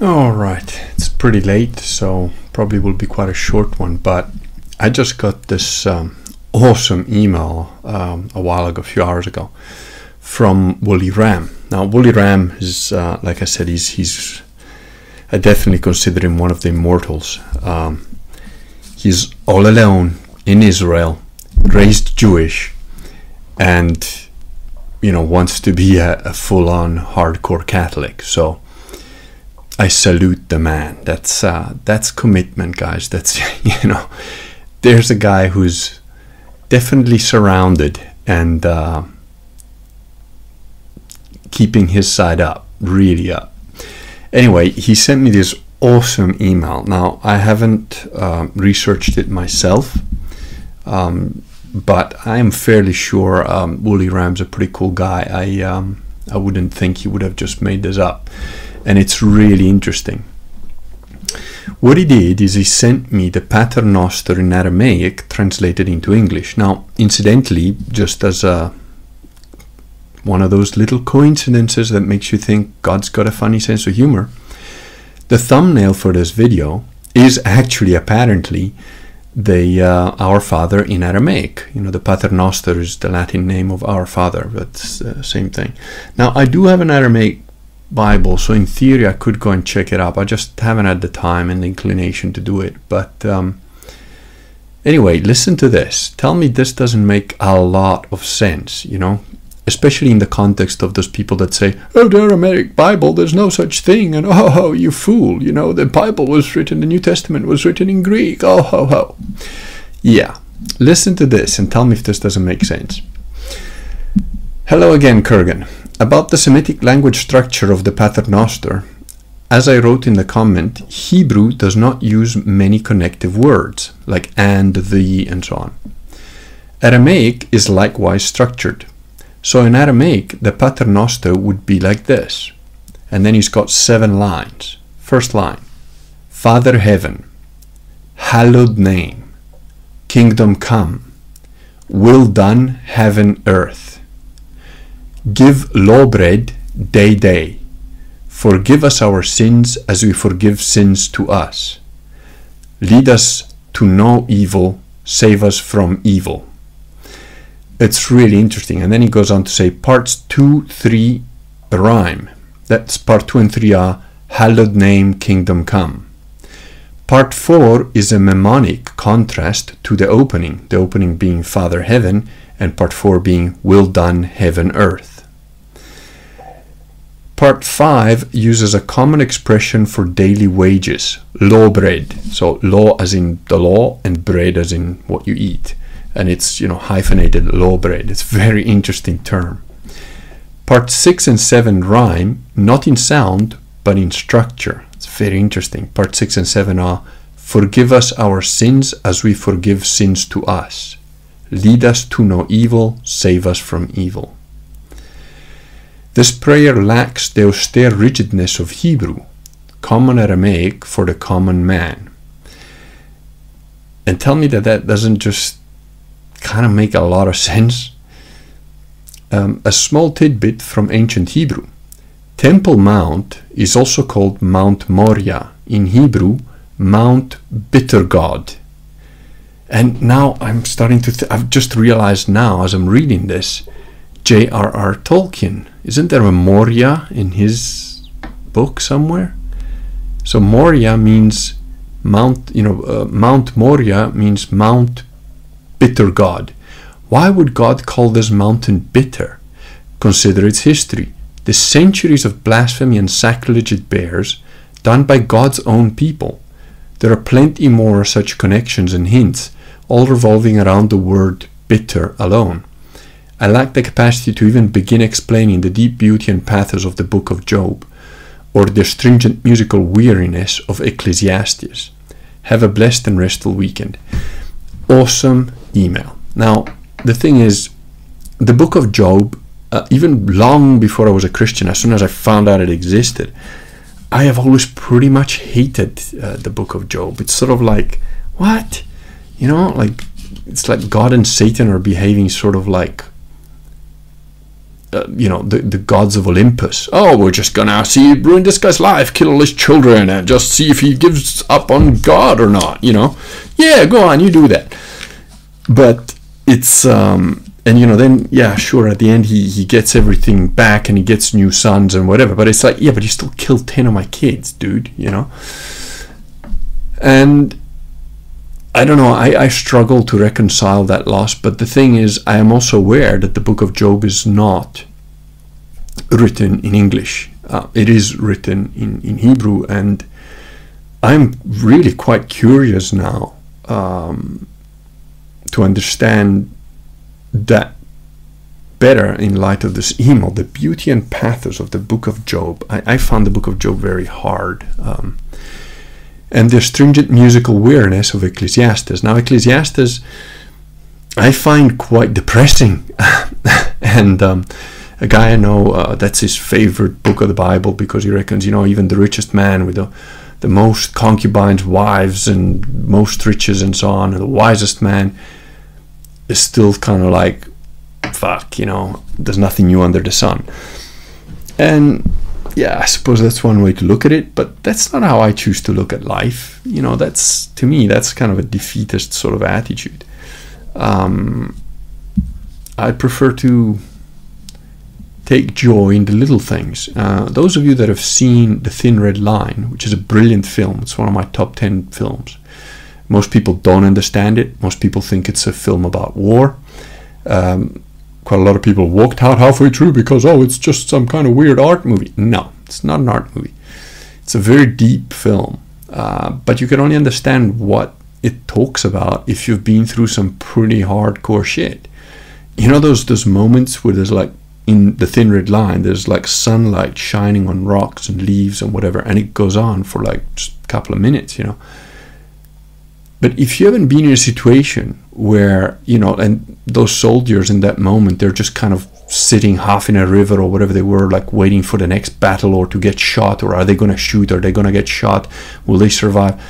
All right, it's pretty late, so probably will be quite a short one. But I just got this um, awesome email um, a while ago, a few hours ago, from Wooly Ram. Now, Wooly Ram is, uh, like I said, he's he's I definitely consider him one of the immortals. Um, he's all alone in Israel, raised Jewish, and you know wants to be a, a full-on hardcore Catholic. So I salute the man. That's uh, that's commitment, guys. That's you know, there's a guy who's definitely surrounded and uh, keeping his side up, really up. Anyway, he sent me this awesome email. Now I haven't uh, researched it myself, um, but I am fairly sure um, Wooly Ram's a pretty cool guy. I um, I wouldn't think he would have just made this up and it's really interesting. What he did is he sent me the Paternoster in Aramaic translated into English. Now, incidentally, just as a one of those little coincidences that makes you think God's got a funny sense of humor, the thumbnail for this video is actually apparently the uh, Our Father in Aramaic. You know, the Paternoster is the Latin name of Our Father, but the same thing. Now, I do have an Aramaic Bible, so in theory I could go and check it up. I just haven't had the time and the inclination to do it. But um, anyway, listen to this. Tell me this doesn't make a lot of sense, you know, especially in the context of those people that say, "Oh, the Aramaic Bible, there's no such thing," and "Oh, oh you fool," you know, the Bible was written, the New Testament was written in Greek. Oh, ho, ho. Yeah, listen to this and tell me if this doesn't make sense. Hello again, Kurgan. About the Semitic language structure of the Paternoster, as I wrote in the comment, Hebrew does not use many connective words, like and, the, and so on. Aramaic is likewise structured. So in Aramaic, the Paternoster would be like this. And then he's got seven lines. First line Father Heaven, hallowed name, kingdom come, will done heaven earth. Give law bread day day. Forgive us our sins as we forgive sins to us. Lead us to no evil, save us from evil. It's really interesting. And then he goes on to say parts 2, 3 rhyme. That's part 2 and 3 are hallowed name, kingdom come. Part 4 is a mnemonic contrast to the opening, the opening being Father Heaven, and part 4 being Will done heaven earth. Part 5 uses a common expression for daily wages, law bread. So law as in the law and bread as in what you eat. And it's, you know, hyphenated law bread. It's a very interesting term. Part 6 and 7 rhyme, not in sound, but in structure. It's very interesting. Part 6 and 7 are Forgive us our sins as we forgive sins to us. Lead us to no evil, save us from evil. This prayer lacks the austere rigidness of Hebrew, common Aramaic for the common man. And tell me that that doesn't just kind of make a lot of sense. Um, a small tidbit from ancient Hebrew. Temple Mount is also called Mount Moriah, in Hebrew, Mount Bitter God. And now I'm starting to, th- I've just realized now as I'm reading this, J.R.R. Tolkien. Isn't there a Moria in his book somewhere? So Moria means Mount, you know, uh, Mount Moria means Mount Bitter God. Why would God call this mountain bitter? Consider its history. The centuries of blasphemy and sacrilege it bears, done by God's own people. There are plenty more such connections and hints, all revolving around the word bitter alone. I lack the capacity to even begin explaining the deep beauty and pathos of the book of Job, or the stringent musical weariness of Ecclesiastes. Have a blessed and restful weekend. Awesome email. Now, the thing is, the book of Job, uh, even long before I was a Christian, as soon as I found out it existed, I have always pretty much hated uh, the book of Job. It's sort of like, what? You know, like, it's like God and Satan are behaving sort of like uh, you know the, the gods of Olympus. Oh, we're just gonna see ruin this guy's life, kill all his children, and just see if he gives up on God or not. You know, yeah, go on, you do that. But it's um, and you know then yeah, sure. At the end, he he gets everything back and he gets new sons and whatever. But it's like yeah, but you still killed ten of my kids, dude. You know, and I don't know. I, I struggle to reconcile that loss, but the thing is, I am also aware that the book of Job is not written in English. Uh, it is written in, in Hebrew, and I'm really quite curious now um, to understand that better in light of this email. The beauty and pathos of the book of Job. I, I found the book of Job very hard. Um, and the stringent musical awareness of Ecclesiastes. Now, Ecclesiastes I find quite depressing, and um, a guy I know uh, that's his favorite book of the Bible because he reckons you know even the richest man with the the most concubines, wives, and most riches and so on, and the wisest man is still kind of like fuck, you know, there's nothing new under the sun, and yeah, I suppose that's one way to look at it, but that's not how I choose to look at life. You know, that's to me, that's kind of a defeatist sort of attitude. Um, I prefer to take joy in the little things. Uh, those of you that have seen The Thin Red Line, which is a brilliant film, it's one of my top 10 films. Most people don't understand it. Most people think it's a film about war. Um, quite a lot of people walked out halfway through because oh it's just some kind of weird art movie. No it's not an art movie. It's a very deep film. Uh, but you can only understand what it talks about if you've been through some pretty hardcore shit. You know those those moments where there's like in the thin red line there's like sunlight shining on rocks and leaves and whatever and it goes on for like just a couple of minutes you know? But if you haven't been in a situation where, you know, and those soldiers in that moment, they're just kind of sitting half in a river or whatever they were, like waiting for the next battle or to get shot, or are they going to shoot? Are they going to get shot? Will they survive?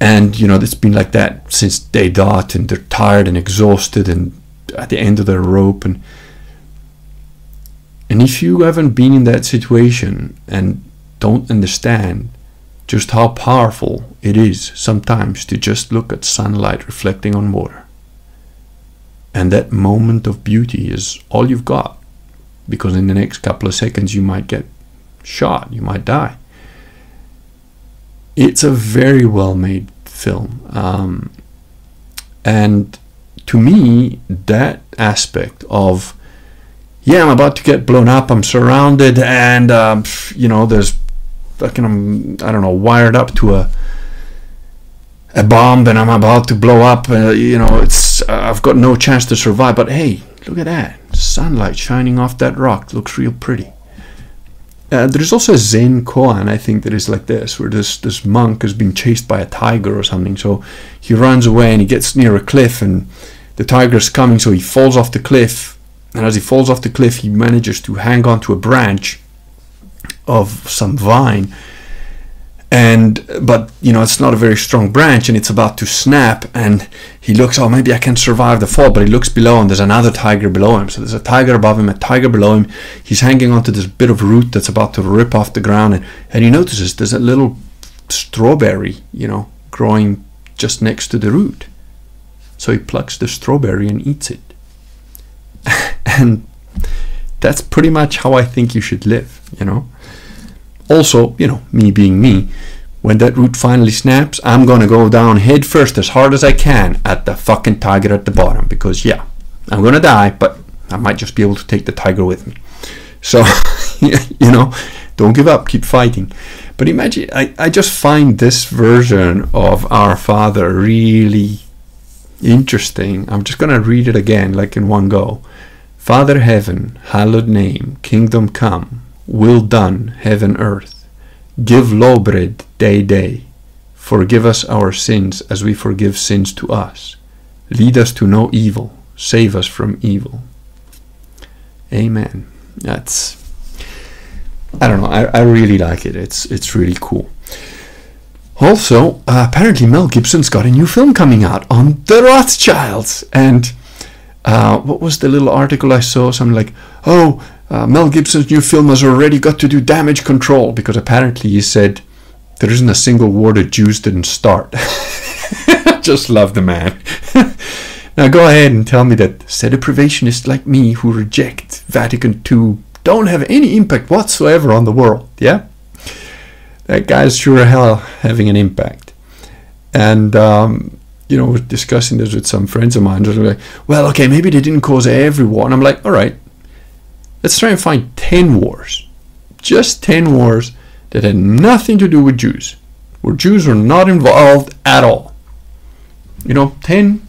And, you know, it's been like that since day dot, and they're tired and exhausted and at the end of their rope. And, and if you haven't been in that situation and don't understand just how powerful it is sometimes to just look at sunlight reflecting on water. And that moment of beauty is all you've got. Because in the next couple of seconds, you might get shot, you might die. It's a very well made film. Um, and to me, that aspect of, yeah, I'm about to get blown up, I'm surrounded, and, um, you know, there's fucking I'm I don't know wired up to a a bomb and I'm about to blow up. Uh, you know, it's uh, I've got no chance to survive. But hey, look at that sunlight shining off that rock. Looks real pretty. Uh, there's also a Zen koan, I think, that is like this, where this this monk has been chased by a tiger or something. So he runs away and he gets near a cliff, and the tiger's coming. So he falls off the cliff, and as he falls off the cliff, he manages to hang on to a branch of some vine. And but you know it's not a very strong branch and it's about to snap and he looks oh maybe i can survive the fall but he looks below and there's another tiger below him. So there's a tiger above him a tiger below him. He's hanging onto this bit of root that's about to rip off the ground and, and he notices there's a little strawberry you know growing just next to the root. So he plucks the strawberry and eats it. And that's pretty much how i think you should live you know also, you know, me being me, when that root finally snaps, I'm gonna go down head first as hard as I can at the fucking tiger at the bottom because yeah, I'm gonna die, but I might just be able to take the tiger with me. So, you know, don't give up, keep fighting. But imagine, I, I just find this version of Our Father really interesting. I'm just gonna read it again, like in one go. Father heaven, hallowed name, kingdom come will done, heaven, earth. Give low bread day, day. Forgive us our sins as we forgive sins to us. Lead us to no evil. Save us from evil. Amen. That's I don't know. I, I really like it. It's it's really cool. Also, uh, apparently Mel Gibson's got a new film coming out on the Rothschilds, and uh, what was the little article I saw? Something like, oh, uh, Mel Gibson's new film has already got to do damage control because apparently he said there isn't a single war that Jews didn't start. Just love the man. now go ahead and tell me that sedeprivationists like me who reject Vatican II don't have any impact whatsoever on the world. Yeah? That guy's sure hell having an impact. And, um, you know, discussing this with some friends of mine. They're like, well, okay, maybe they didn't cause every war. And I'm like, all right, let's try and find 10 wars. Just 10 wars that had nothing to do with Jews, where Jews were not involved at all. You know, 10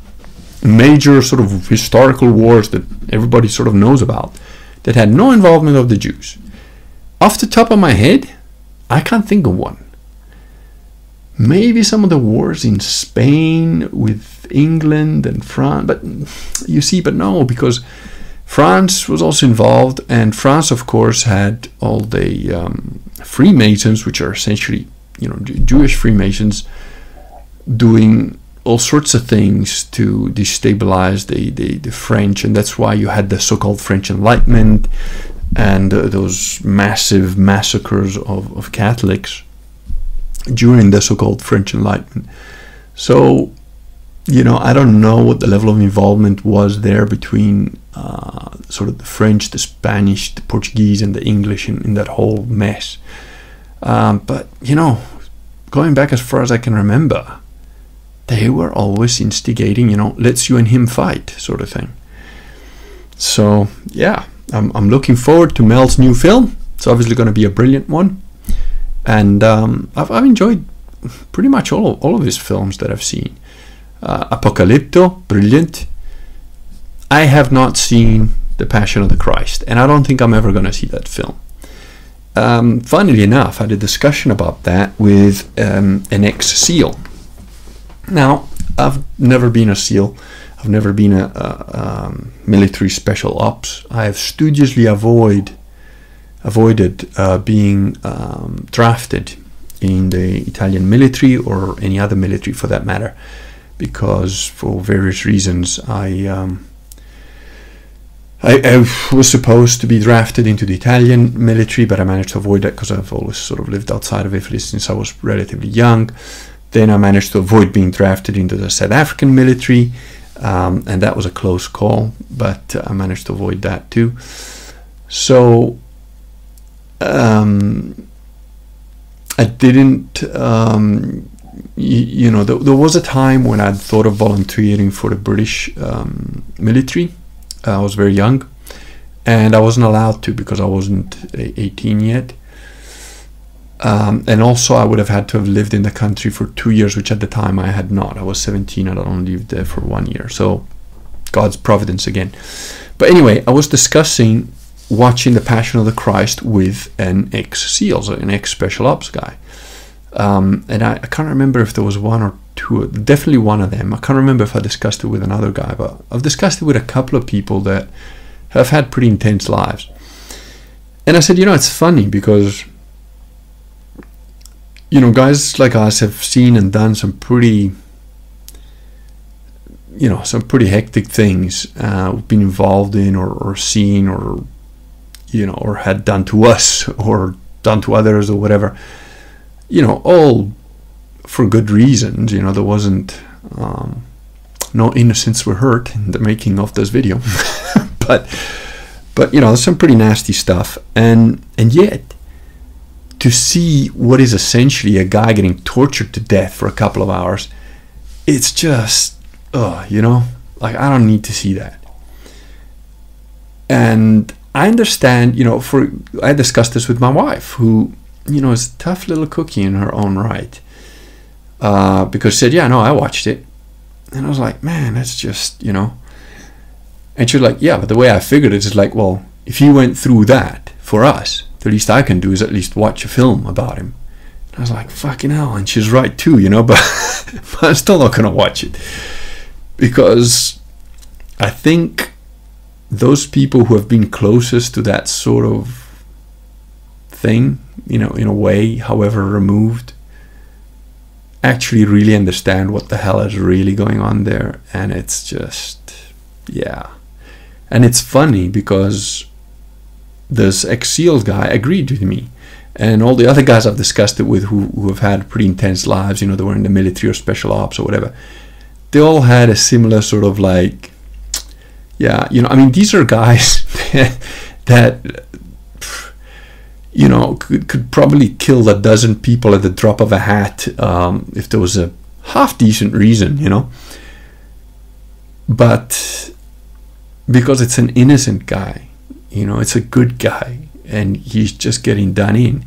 major sort of historical wars that everybody sort of knows about that had no involvement of the Jews. Off the top of my head, I can't think of one. Maybe some of the wars in Spain with England and France, but you see, but no, because France was also involved, and France, of course, had all the um, Freemasons, which are essentially, you know, Jewish Freemasons, doing all sorts of things to destabilize the, the, the French, and that's why you had the so-called French Enlightenment and uh, those massive massacres of, of Catholics during the so-called French Enlightenment. So, you know, I don't know what the level of involvement was there between uh, sort of the French, the Spanish, the Portuguese, and the English in, in that whole mess. Um, but you know, going back as far as I can remember, they were always instigating, you know, let's you and him fight, sort of thing. So, yeah, I'm, I'm looking forward to Mel's new film. It's obviously going to be a brilliant one. And um, I've, I've enjoyed pretty much all of, all of his films that I've seen. Uh, Apocalypto, brilliant. I have not seen The Passion of the Christ, and I don't think I'm ever going to see that film. Um, funnily enough, I had a discussion about that with um, an ex SEAL now, I've never been a SEAL. I've never been a, a um, military special ops. I have studiously avoid avoided uh, being um, drafted in the Italian military or any other military for that matter, because for various reasons I. Um, I, I, was supposed to be drafted into the Italian military, but I managed to avoid that because I've always sort of lived outside of Italy since I was relatively young. Then I managed to avoid being drafted into the South African military, um, and that was a close call, but I managed to avoid that too. So um, I didn't, um, y- you know, th- there was a time when I'd thought of volunteering for the British um, military. I was very young, and I wasn't allowed to because I wasn't 18 yet. Um, and also, I would have had to have lived in the country for two years, which at the time I had not. I was 17 and I only lived there for one year. So, God's providence again. But anyway, I was discussing watching The Passion of the Christ with an ex SEAL, an ex Special Ops guy. Um, and I, I, can't remember if there was one or two, definitely one of them. I can't remember if I discussed it with another guy, but I've discussed it with a couple of people that have had pretty intense lives. And I said, you know, it's funny because you know, guys like us have seen and done some pretty, you know, some pretty hectic things. Uh, been involved in or, or seen or, you know, or had done to us or done to others or whatever. You know, all for good reasons. You know, there wasn't um, no innocents were hurt in the making of this video, but but you know, there's some pretty nasty stuff, and and yet to see what is essentially a guy getting tortured to death for a couple of hours, it's just, oh, you know, like I don't need to see that. And I understand, you know, for I discussed this with my wife, who, you know, is a tough little cookie in her own right, uh, because she said, yeah, no, I watched it, and I was like, man, that's just, you know, and she was like, yeah, but the way I figured it is like, well, if he went through that for us, the least I can do is at least watch a film about him. And I was like, fucking hell, and she's right too, you know, but, but I'm still not going to watch it. Because I think those people who have been closest to that sort of thing, you know, in a way, however removed, actually really understand what the hell is really going on there. And it's just, yeah, And it's funny because this ex SEALs guy agreed with me. And all the other guys I've discussed it with who, who have had pretty intense lives, you know, they were in the military or special ops or whatever, they all had a similar sort of like, yeah, you know, I mean, these are guys that, you know, could, could probably kill a dozen people at the drop of a hat um, if there was a half decent reason, you know. But because it's an innocent guy, you know, it's a good guy, and he's just getting done in.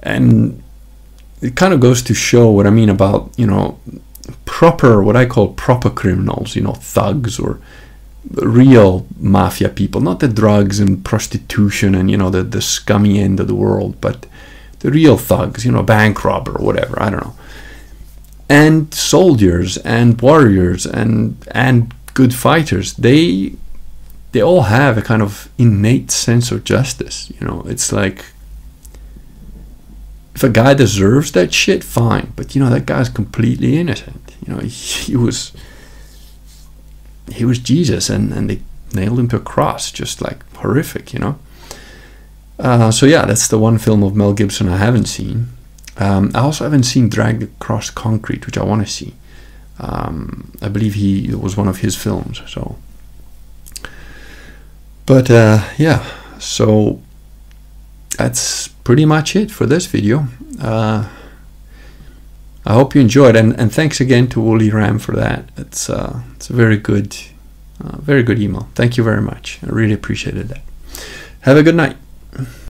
And it kind of goes to show what I mean about, you know, proper, what I call proper criminals, you know, thugs or real mafia people, not the drugs and prostitution and, you know, the, the scummy end of the world, but the real thugs, you know, bank robber or whatever, I don't know. And soldiers and warriors and and good fighters, they they all have a kind of innate sense of justice. You know, it's like if a guy deserves that shit, fine. But you know, that guy's completely innocent. You know, he, he was he was Jesus, and and they nailed him to a cross, just like horrific. You know. Uh, so yeah, that's the one film of Mel Gibson I haven't seen. Um, I also haven't seen Dragged Across Concrete, which I want to see. Um, I believe he it was one of his films. So but uh, yeah so that's pretty much it for this video uh, I hope you enjoyed and, and thanks again to Wooly Ram for that. It's uh, it's a very good uh, very good email. Thank you very much. I really appreciated that. Have a good night